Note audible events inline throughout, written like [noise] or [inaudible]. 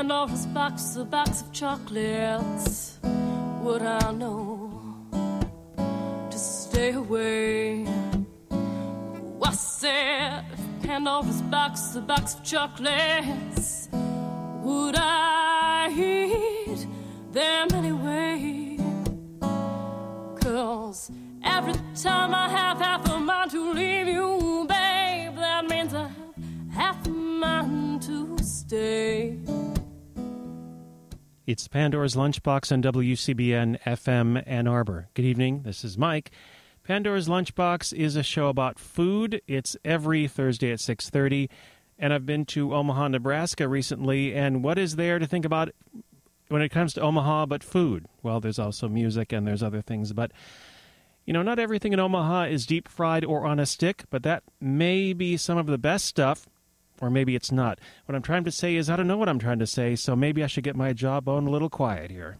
Pandora's box, a box of chocolates. Would I know to stay away? I said, Pandora's box, a box of chocolates. Would I eat them anyway? Cause every time I have half a mind to leave you, babe, that means I have half a mind to stay. It's Pandora's Lunchbox on WCBN FM Ann Arbor. Good evening. This is Mike. Pandora's Lunchbox is a show about food. It's every Thursday at 6:30, and I've been to Omaha, Nebraska recently, and what is there to think about when it comes to Omaha but food? Well, there's also music and there's other things, but you know, not everything in Omaha is deep fried or on a stick, but that may be some of the best stuff or maybe it's not. What I'm trying to say is I don't know what I'm trying to say, so maybe I should get my jawbone a little quiet here.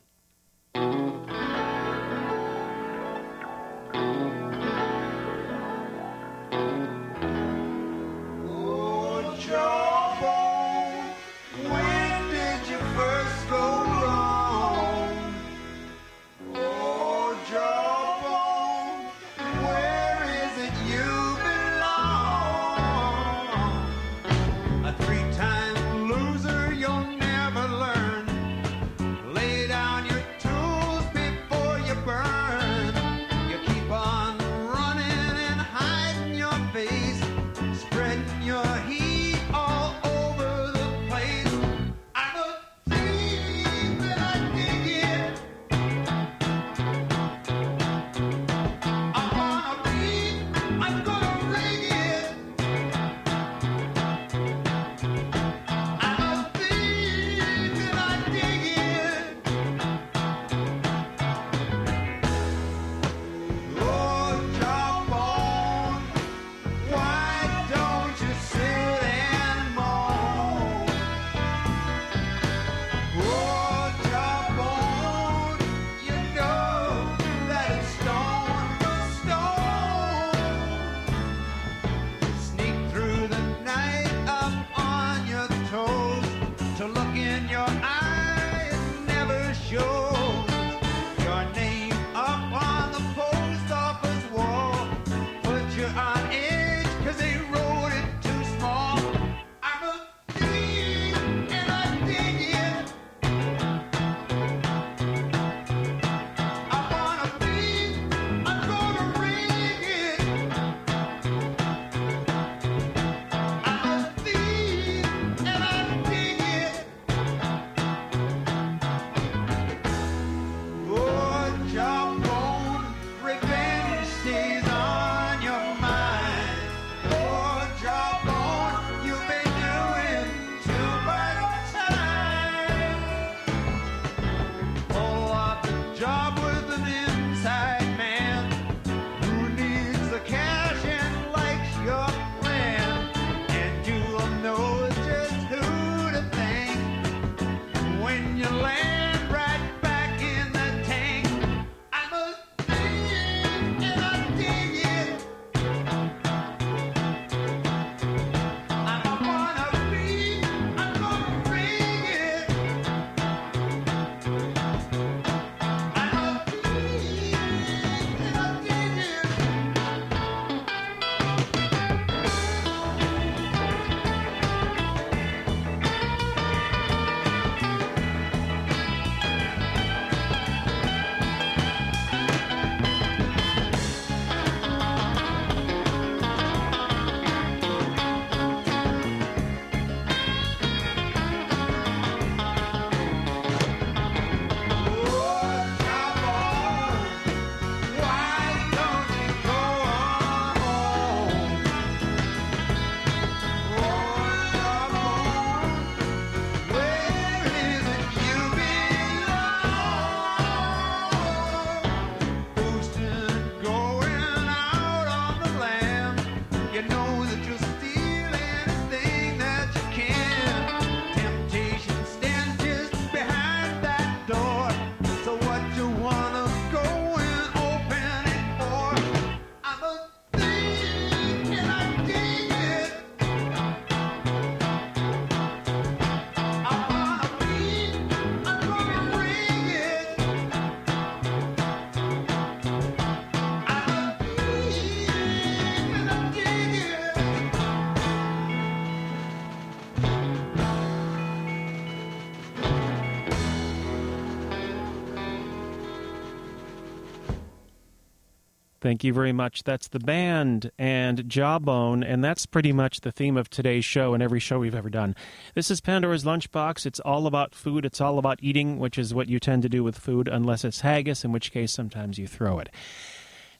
Thank you very much. That's the band and Jawbone, and that's pretty much the theme of today's show and every show we've ever done. This is Pandora's Lunchbox. It's all about food. It's all about eating, which is what you tend to do with food, unless it's haggis, in which case sometimes you throw it.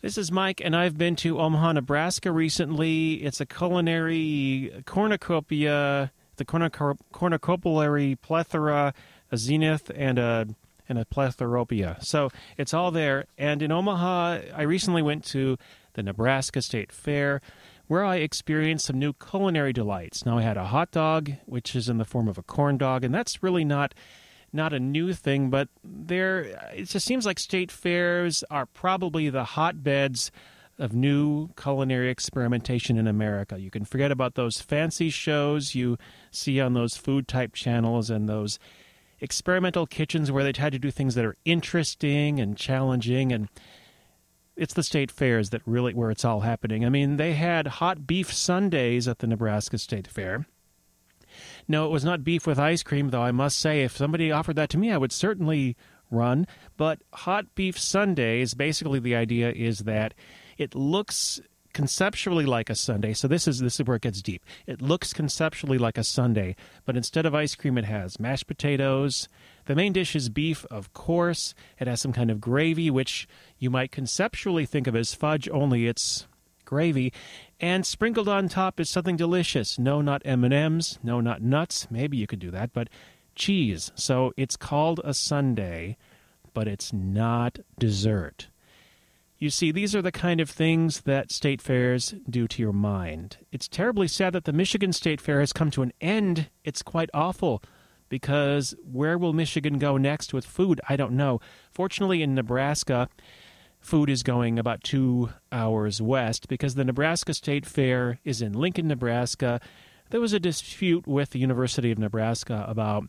This is Mike, and I've been to Omaha, Nebraska recently. It's a culinary cornucopia, the cornucopulary plethora, a zenith, and a and a pletheropia. So it's all there. And in Omaha, I recently went to the Nebraska State Fair where I experienced some new culinary delights. Now I had a hot dog, which is in the form of a corn dog, and that's really not not a new thing, but there it just seems like state fairs are probably the hotbeds of new culinary experimentation in America. You can forget about those fancy shows you see on those food type channels and those experimental kitchens where they try to do things that are interesting and challenging and it's the state fairs that really where it's all happening. I mean, they had hot beef sundaes at the Nebraska State Fair. No, it was not beef with ice cream, though I must say, if somebody offered that to me, I would certainly run. But hot beef sundaes, basically the idea is that it looks conceptually like a sundae. So this is this is where it gets deep. It looks conceptually like a sundae, but instead of ice cream, it has mashed potatoes. The main dish is beef, of course. It has some kind of gravy, which you might conceptually think of as fudge, only it's gravy. And sprinkled on top is something delicious. No, not M and M's. No, not nuts. Maybe you could do that, but cheese. So it's called a sundae, but it's not dessert. You see, these are the kind of things that state fairs do to your mind. It's terribly sad that the Michigan State Fair has come to an end. It's quite awful because where will Michigan go next with food? I don't know. Fortunately, in Nebraska, food is going about two hours west because the Nebraska State Fair is in Lincoln, Nebraska. There was a dispute with the University of Nebraska about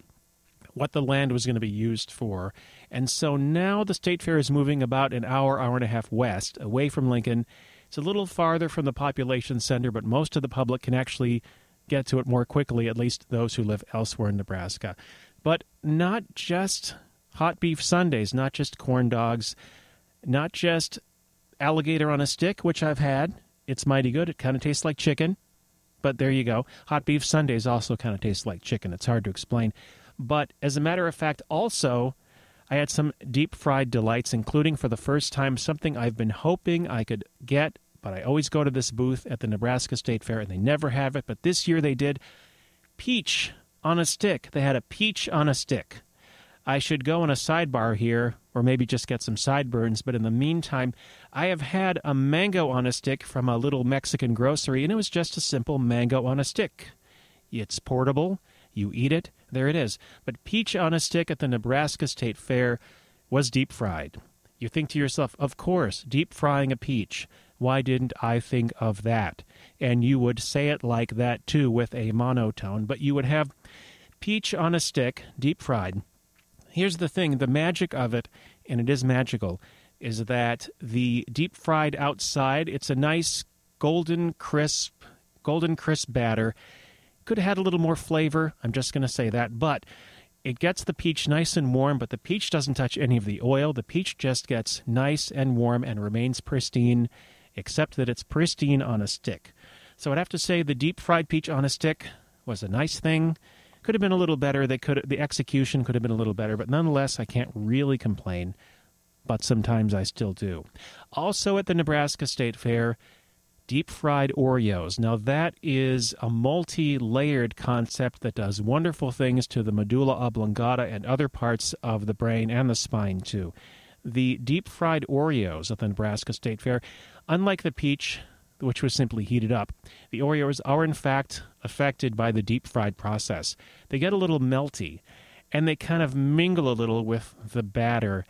what the land was going to be used for. And so now the State Fair is moving about an hour, hour and a half west, away from Lincoln. It's a little farther from the population center, but most of the public can actually get to it more quickly, at least those who live elsewhere in Nebraska. But not just hot beef sundaes, not just corn dogs, not just alligator on a stick, which I've had. It's mighty good. It kind of tastes like chicken. But there you go. Hot beef sundaes also kind of taste like chicken. It's hard to explain. But as a matter of fact, also, I had some deep fried delights, including for the first time something I've been hoping I could get, but I always go to this booth at the Nebraska State Fair and they never have it. But this year they did peach on a stick. They had a peach on a stick. I should go on a sidebar here, or maybe just get some sideburns, but in the meantime, I have had a mango on a stick from a little Mexican grocery, and it was just a simple mango on a stick. It's portable, you eat it, there it is. But peach on a stick at the Nebraska State Fair was deep fried. You think to yourself, of course, deep frying a peach. Why didn't I think of that? And you would say it like that too with a monotone, but you would have peach on a stick, deep fried. Here's the thing the magic of it, and it is magical, is that the deep fried outside, it's a nice golden crisp, golden crisp batter could have had a little more flavor. I'm just going to say that. But it gets the peach nice and warm, but the peach doesn't touch any of the oil. The peach just gets nice and warm and remains pristine, except that it's pristine on a stick. So I'd have to say the deep fried peach on a stick was a nice thing. Could have been a little better. They could the execution could have been a little better, but nonetheless, I can't really complain. But sometimes I still do. Also at the Nebraska State Fair, deep fried Oreos. Now, that is a multi layered concept that does wonderful things to the medulla oblongata and other parts of the brain and the spine, too. The deep fried Oreos at the Nebraska State Fair, unlike the peach, which was simply heated up, the Oreos are in fact affected by the deep fried process. They get a little melty and they kind of mingle a little with the batter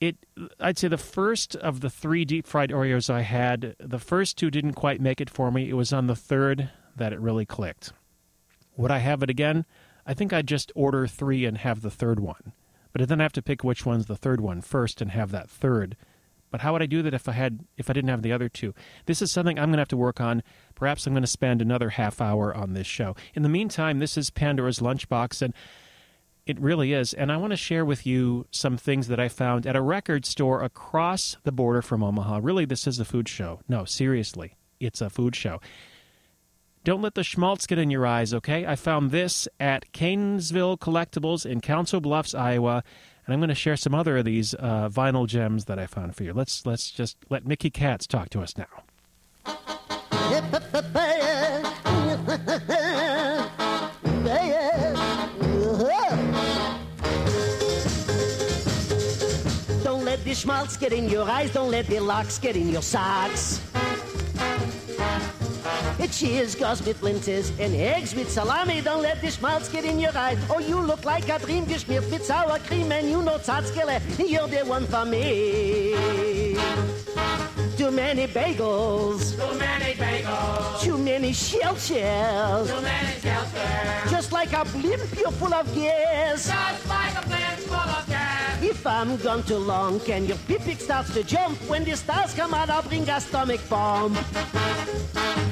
it I'd say the first of the three deep fried Oreos I had, the first two didn't quite make it for me. It was on the third that it really clicked. Would I have it again? I think I'd just order three and have the third one. But then I have to pick which one's the third one first and have that third. But how would I do that if I had if I didn't have the other two? This is something I'm going to have to work on. Perhaps I'm going to spend another half hour on this show. In the meantime, this is Pandora's Lunchbox and It really is. And I want to share with you some things that I found at a record store across the border from Omaha. Really, this is a food show. No, seriously, it's a food show. Don't let the schmaltz get in your eyes, okay? I found this at Kanesville Collectibles in Council Bluffs, Iowa, and I'm going to share some other of these uh, vinyl gems that I found for you. Let's let's just let Mickey Katz talk to us now. Don't let the schmaltz get in your eyes, don't let the locks get in your socks. It Cheers goes with linters and eggs with salami. Don't let the schmaltz get in your eyes. Oh, you look like a dream geschmiert with sour cream and you know Tzatzkele. You're the one for me. Too many bagels. Too many bagels. Too many shell shells. Too many shell shells. Just like a blimp, you're full of gas. Just like a blimp full of gas. If I'm gone too long and your pipik starts to jump, when the stars come out, I'll bring a stomach bomb.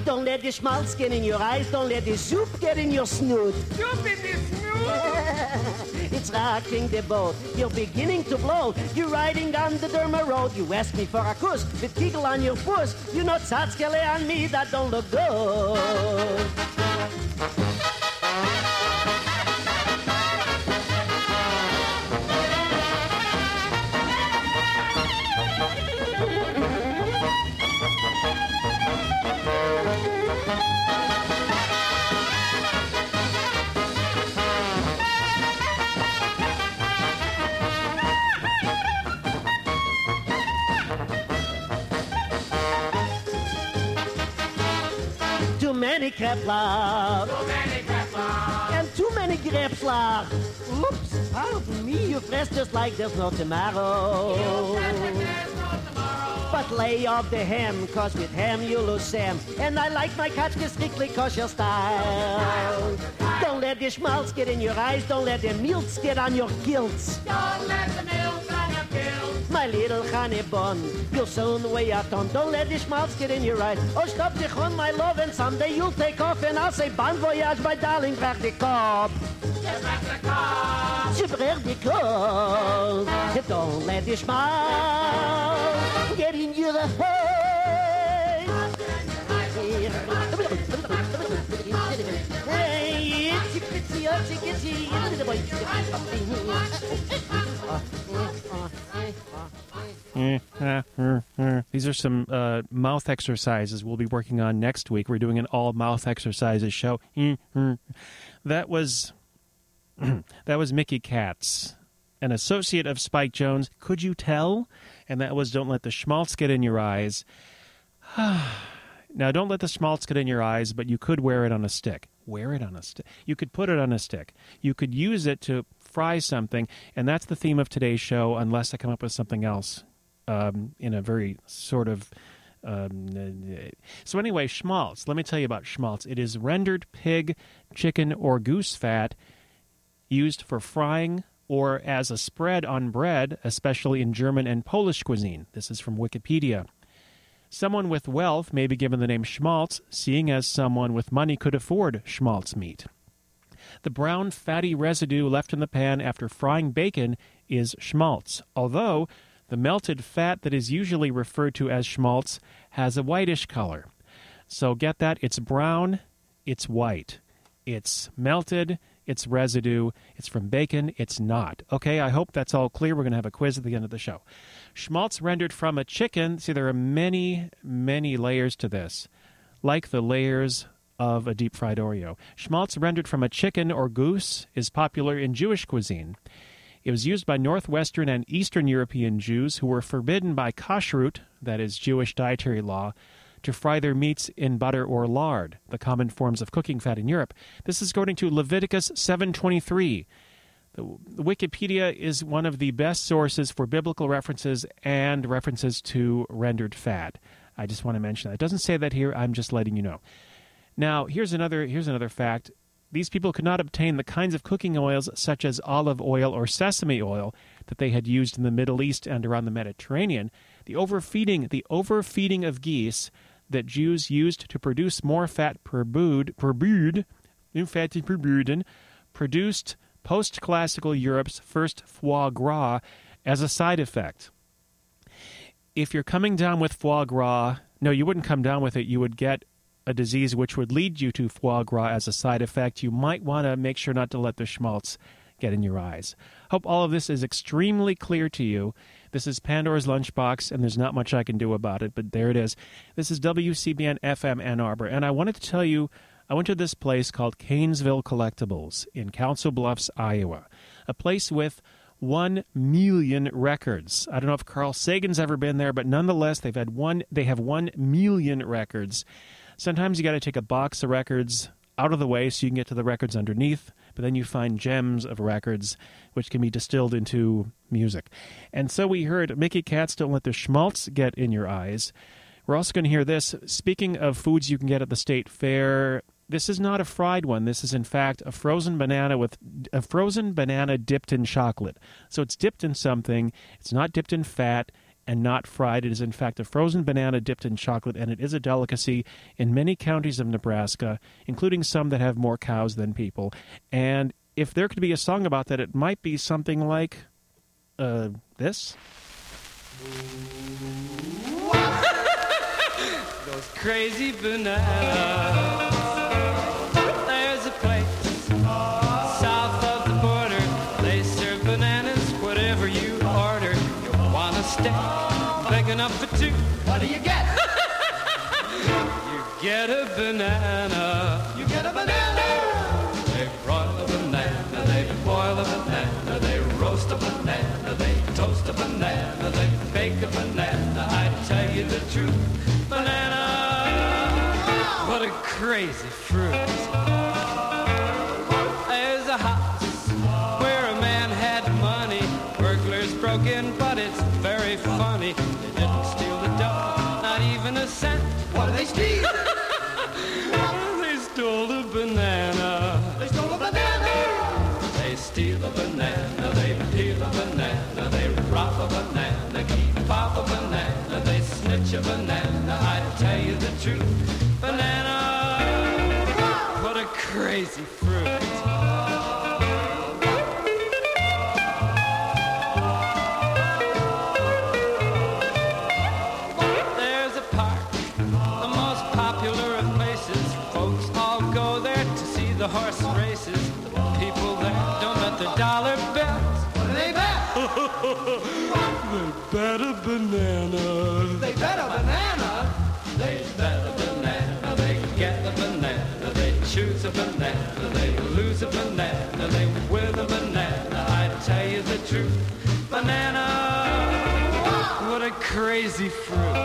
Don't let the schmaltz get in your eyes. Don't let the soup get in your snoot. Soup in the snoot. [laughs] it's rocking the boat. You're beginning to blow. You're riding down the Derma Road. You ask me for a kuss with kegel on your puss. You know Tzatzkele on me. That don't look good. Many krepler. Too many krepler. And too many grapeslar. Oops, pardon me, you fresh just like there's no tomorrow. But lay off the ham, cause with ham you lose Sam. And I like my kachka strictly kosher style. Don't let the schmaltz get in your eyes, don't let the milks get on your gilts. Don't let My little honey bun, you'll soon weigh a ton. Don't let the schmaltz get in your eyes. Oh, stop the on my love, and someday you'll take off, and I'll say bon voyage, my darling, back the cop. Je brère des corps. Don't let the schmaltz get in your eyes. Hey, itsy bitsy, itsy bitsy, little boy. These are some uh, mouth exercises we'll be working on next week. We're doing an all mouth exercises show. That was [clears throat] that was Mickey Katz, an associate of Spike Jones. Could you tell? And that was Don't Let the Schmaltz Get in Your Eyes. [sighs] now, don't let the schmaltz get in your eyes, but you could wear it on a stick. Wear it on a stick. You could put it on a stick. You could use it to fry something, and that's the theme of today's show, unless I come up with something else um, in a very sort of. Um, so, anyway, schmaltz. Let me tell you about schmaltz. It is rendered pig, chicken, or goose fat used for frying or as a spread on bread, especially in German and Polish cuisine. This is from Wikipedia. Someone with wealth may be given the name schmaltz, seeing as someone with money could afford schmaltz meat. The brown, fatty residue left in the pan after frying bacon is schmaltz, although the melted fat that is usually referred to as schmaltz has a whitish color. So get that? It's brown, it's white. It's melted, it's residue, it's from bacon, it's not. Okay, I hope that's all clear. We're going to have a quiz at the end of the show. Schmaltz rendered from a chicken. See, there are many, many layers to this, like the layers of a deep fried Oreo. Schmaltz rendered from a chicken or goose is popular in Jewish cuisine. It was used by Northwestern and Eastern European Jews who were forbidden by kashrut, that is, Jewish dietary law, to fry their meats in butter or lard, the common forms of cooking fat in Europe. This is according to Leviticus 7:23. The Wikipedia is one of the best sources for biblical references and references to rendered fat. I just want to mention that. It doesn't say that here. I'm just letting you know. Now, here's another here's another fact. These people could not obtain the kinds of cooking oils such as olive oil or sesame oil that they had used in the Middle East and around the Mediterranean. The overfeeding, the overfeeding of geese that Jews used to produce more fat per bood, per bood, fatty per booden, produced post classical Europe's first foie gras as a side effect. If you're coming down with foie gras, no, you wouldn't come down with it. You would get a disease which would lead you to foie gras as a side effect. You might want to make sure not to let the schmaltz get in your eyes. Hope all of this is extremely clear to you. This is Pandora's Lunchbox, and there's not much I can do about it, but there it is. This is WCBN FM Ann Arbor, and I wanted to tell you I went to this place called Kanesville Collectibles in Council Bluffs, Iowa, a place with one million records. I don't know if Carl Sagan's ever been there, but nonetheless, they've had one. They have one million records. Sometimes you got to take a box of records out of the way so you can get to the records underneath, but then you find gems of records which can be distilled into music. And so we heard Mickey Katz Don't Let the Schmaltz Get in Your Eyes. We're also going to hear this. Speaking of foods you can get at the state fair, this is not a fried one. This is in fact a frozen banana with a frozen banana dipped in chocolate. So it's dipped in something. It's not dipped in fat and not fried. It is in fact a frozen banana dipped in chocolate and it is a delicacy in many counties of Nebraska, including some that have more cows than people. And if there could be a song about that, it might be something like uh, this. [laughs] Those crazy bananas. Get a banana. You get a banana. They broil a banana, they boil a banana, they roast a banana, they toast a banana, they bake a banana. I tell you the truth, banana, what a crazy fruit. There's a house where a man had money. Burglars broke in, but it's very funny. They didn't steal the dough, not even a cent. What do they steal? Banana, they peel a banana, they rob a banana, keep off a banana, they snitch a banana. I tell you the truth, banana, what a crazy fruit. There's a park, the most popular of places. Folks all go there to see the horse races. People dollar bills. What do they bet? [laughs] They bet a banana. They bet a banana. They bet a banana. They get a banana. They choose a banana. They lose a banana. They win a banana. I tell you the truth, banana. What a crazy fruit.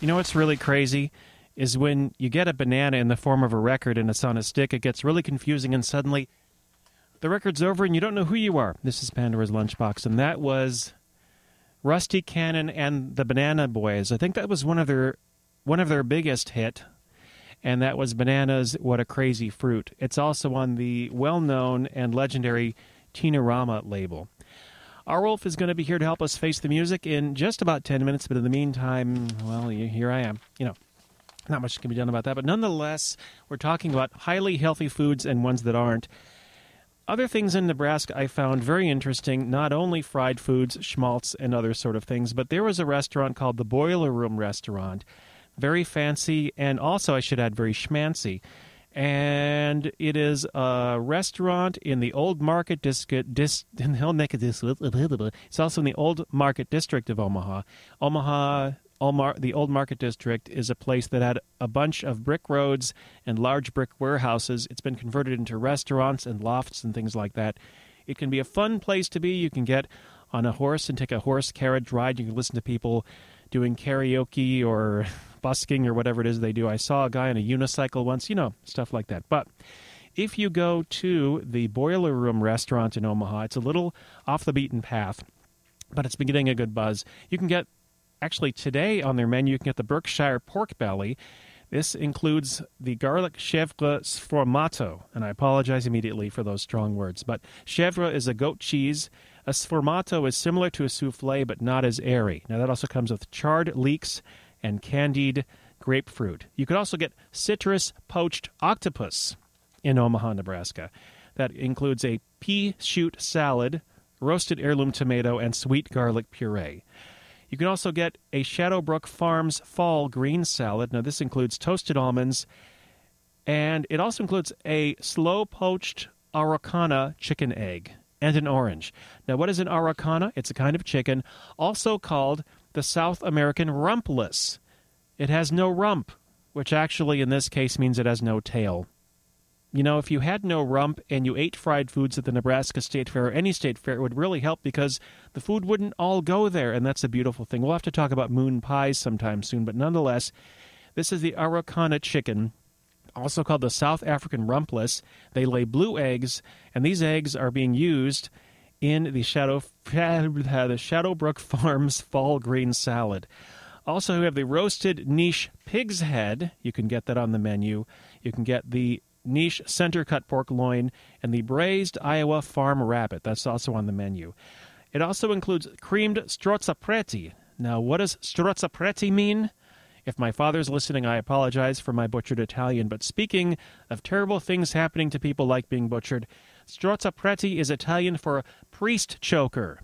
You know what's really crazy is when you get a banana in the form of a record and it's on a stick. It gets really confusing, and suddenly the record's over and you don't know who you are. This is Pandora's Lunchbox, and that was Rusty Cannon and the Banana Boys. I think that was one of their one of their biggest hit, and that was Bananas. What a crazy fruit! It's also on the well-known and legendary Tina Rama label. Arwulf is going to be here to help us face the music in just about 10 minutes, but in the meantime, well, here I am. You know, not much can be done about that, but nonetheless, we're talking about highly healthy foods and ones that aren't. Other things in Nebraska I found very interesting, not only fried foods, schmaltz, and other sort of things, but there was a restaurant called the Boiler Room Restaurant. Very fancy, and also, I should add, very schmancy and it is a restaurant in the old market district. Dis, [laughs] in the old. It's also in the old market district of Omaha. Omaha, the old market district is a place that had a bunch of brick roads and large brick warehouses. It's been converted into restaurants and lofts and things like that. It can be a fun place to be. You can get on a horse and take a horse carriage ride. You can listen to people doing karaoke or [laughs] busking or whatever it is they do. I saw a guy on a unicycle once, you know, stuff like that. But if you go to the Boiler Room restaurant in Omaha, it's a little off the beaten path, but it's been getting a good buzz. You can get, actually, today on their menu, you can get the Berkshire pork belly. This includes the garlic chèvre sformato, and I apologize immediately for those strong words. But chèvre is a goat cheese A sformato is similar to a souffle, but not as airy. Now, that also comes with charred leeks and candied grapefruit. You could also get citrus poached octopus in Omaha, Nebraska. That includes a pea shoot salad, roasted heirloom tomato, and sweet garlic puree. You can also get a Shadowbrook Farms fall green salad. Now, this includes toasted almonds, and it also includes a slow poached Araucana chicken egg and an orange. Now, what is an Araucana? It's a kind of chicken, also called the South American rumpless. It has no rump, which actually in this case means it has no tail. You know, if you had no rump and you ate fried foods at the Nebraska State Fair or any state fair, it would really help because the food wouldn't all go there, and that's a beautiful thing. We'll have to talk about moon pies sometime soon, but nonetheless, this is the Araucana chicken, also called the South African rumpless. They lay blue eggs, and these eggs are being used in the Shadow [laughs] the Shadowbrook [laughs] Farms fall green salad. Also, we have the roasted niche pig's head. You can get that on the menu. You can get the niche center cut pork loin, and the braised Iowa farm rabbit. That's also on the menu. It also includes creamed strozzapreti. Now, what does strozzapreti mean? If my father's listening, I apologize for my butchered Italian, but speaking of terrible things happening to people like being butchered, strozzapreti is Italian for priest choker.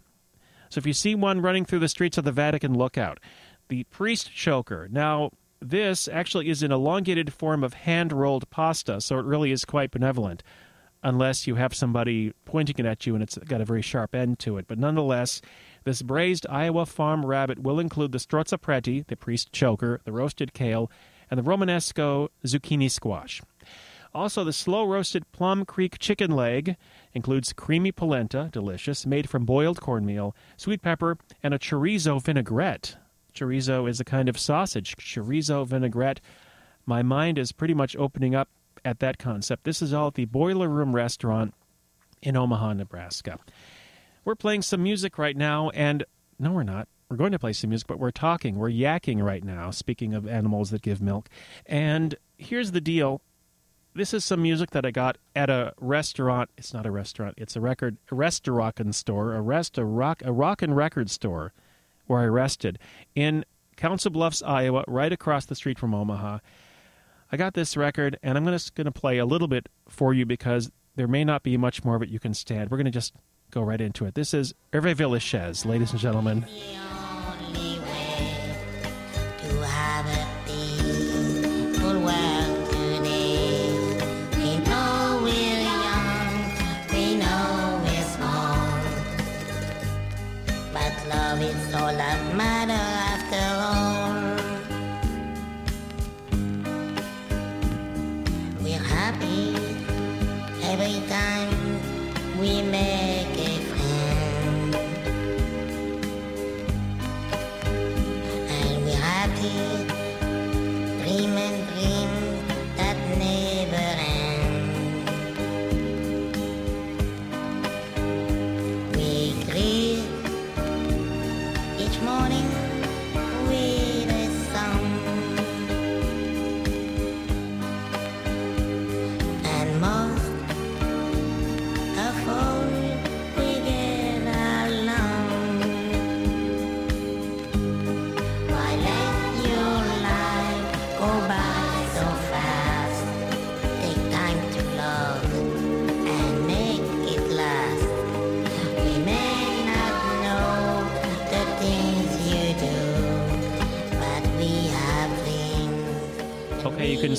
So if you see one running through the streets of the Vatican, look out. The priest choker. Now, this actually is an elongated form of hand rolled pasta, so it really is quite benevolent, unless you have somebody pointing it at you and it's got a very sharp end to it. But nonetheless, this braised Iowa farm rabbit will include the strozzapreti, the priest choker, the roasted kale, and the Romanesco zucchini squash. Also, the slow roasted Plum Creek chicken leg includes creamy polenta, delicious, made from boiled cornmeal, sweet pepper, and a chorizo vinaigrette. Chorizo is a kind of sausage. Chorizo vinaigrette. My mind is pretty much opening up at that concept. This is all at the Boiler Room Restaurant in Omaha, Nebraska. We're playing some music right now, and no, we're not. We're going to play some music, but we're talking. We're yakking right now, speaking of animals that give milk. And here's the deal this is some music that I got at a restaurant. It's not a restaurant. It's a record, a restaurant store, a rest, a rock, a rock and record store where I rested in Council Bluffs, Iowa, right across the street from Omaha. I got this record, and I'm just going to play a little bit for you because there may not be much more of it you can stand. We're going to just go right into it. This is Hervé Villechaize, ladies and gentlemen. The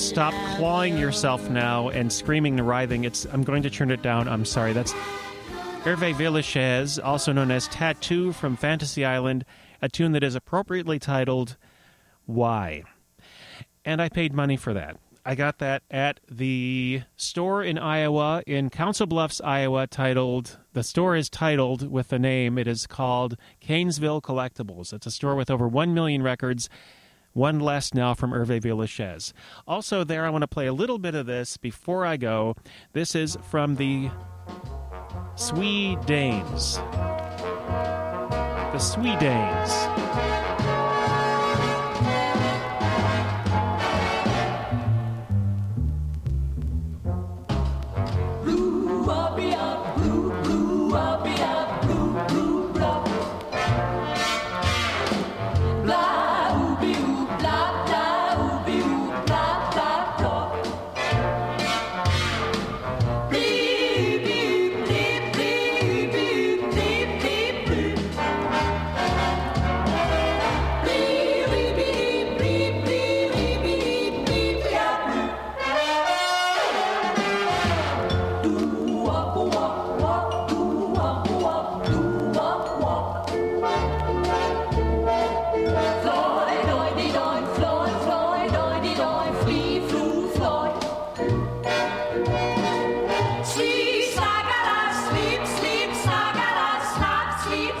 stop clawing yourself now and screaming and writhing. It's I'm going to turn it down. I'm sorry. That's Hervé Villechaize, also known as Tattoo from Fantasy Island, a tune that is appropriately titled Why. And I paid money for that. I got that at the store in Iowa, in Council Bluffs, Iowa, titled, the store is titled with the name, it is called Kanesville Collectibles. It's a store with over 1 million records, one less now from Hervé Villechaize. Also, there, I want to play a little bit of this before I go. This is from the Swedanes. The Swedanes. I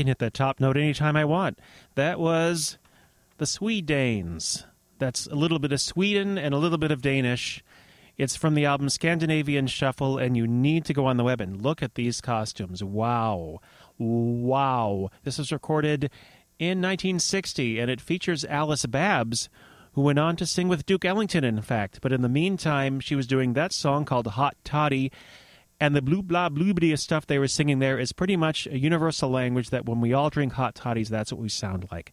can hit that top note anytime I want. That was the Swedanes. That's a little bit of Sweden and a little bit of Danish. It's from the album Scandinavian Shuffle, and you need to go on the web and look at these costumes. Wow. Wow. This was recorded in 1960, and it features Alice Babs, who went on to sing with Duke Ellington, in fact. But in the meantime, she was doing that song called Hot Toddy, and the blue blah bluebity stuff they were singing there is pretty much a universal language that when we all drink hot toddies, that's what we sound like.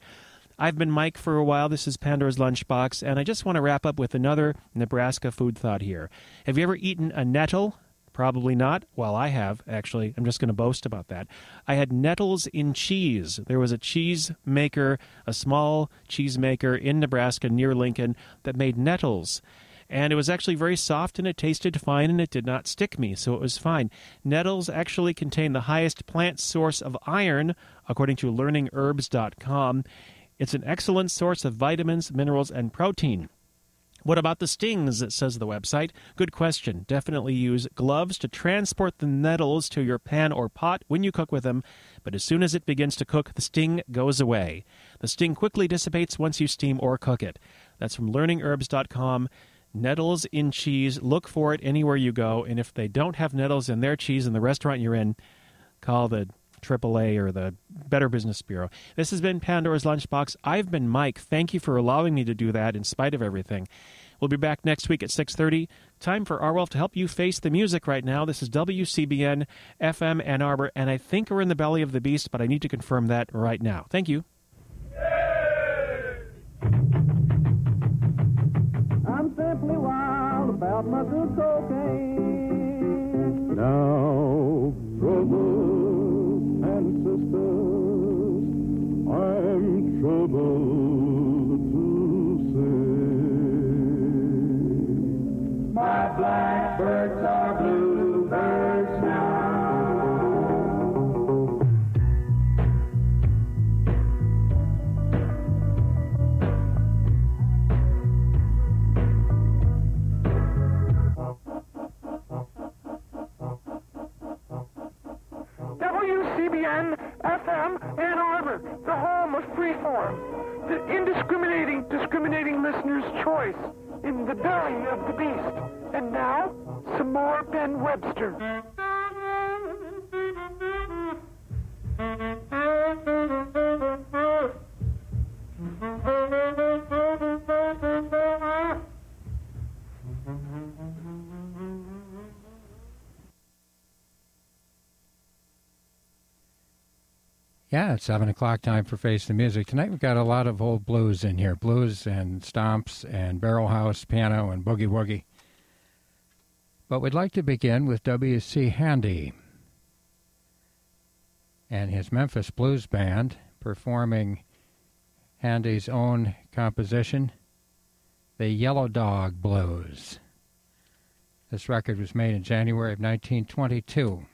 I've been Mike for a while. This is Pandora's Lunchbox, and I just want to wrap up with another Nebraska food thought here. Have you ever eaten a nettle? Probably not. Well, I have, actually. I'm just going to boast about that. I had nettles in cheese. There was a cheese maker, a small cheese maker in Nebraska near Lincoln that made nettles and it was actually very soft and it tasted fine and it did not stick me, so it was fine. Nettles actually contain the highest plant source of iron, according to learningherbs.com. It's an excellent source of vitamins, minerals, and protein. What about the stings? says the website. Good question. Definitely use gloves to transport the nettles to your pan or pot when you cook with them, but as soon as it begins to cook, the sting goes away. The sting quickly dissipates once you steam or cook it. That's from learningherbs.com. Nettles in cheese. Look for it anywhere you go. And if they don't have nettles in their cheese in the restaurant you're in, call the AAA or the Better Business Bureau. This has been Pandora's Lunchbox. I've been Mike. Thank you for allowing me to do that in spite of everything. We'll be back next week at 6:30. Time for Arwulf to help you face the music right now. This is WCBN FM Ann Arbor, and I think we're in the belly of the beast, but I need to confirm that right now. Thank you. My of freeform, the indiscriminating, discriminating listener's choice in the belly of the beast. And now, some more Ben Webster. Yeah, it's 7 o'clock time for Face the Music. Tonight we've got a lot of old blues in here blues and stomps and barrel house piano and boogie woogie. But we'd like to begin with W.C. Handy and his Memphis Blues Band performing Handy's own composition, The Yellow Dog Blues. This record was made in January of 1922.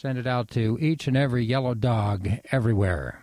Send it out to each and every yellow dog everywhere.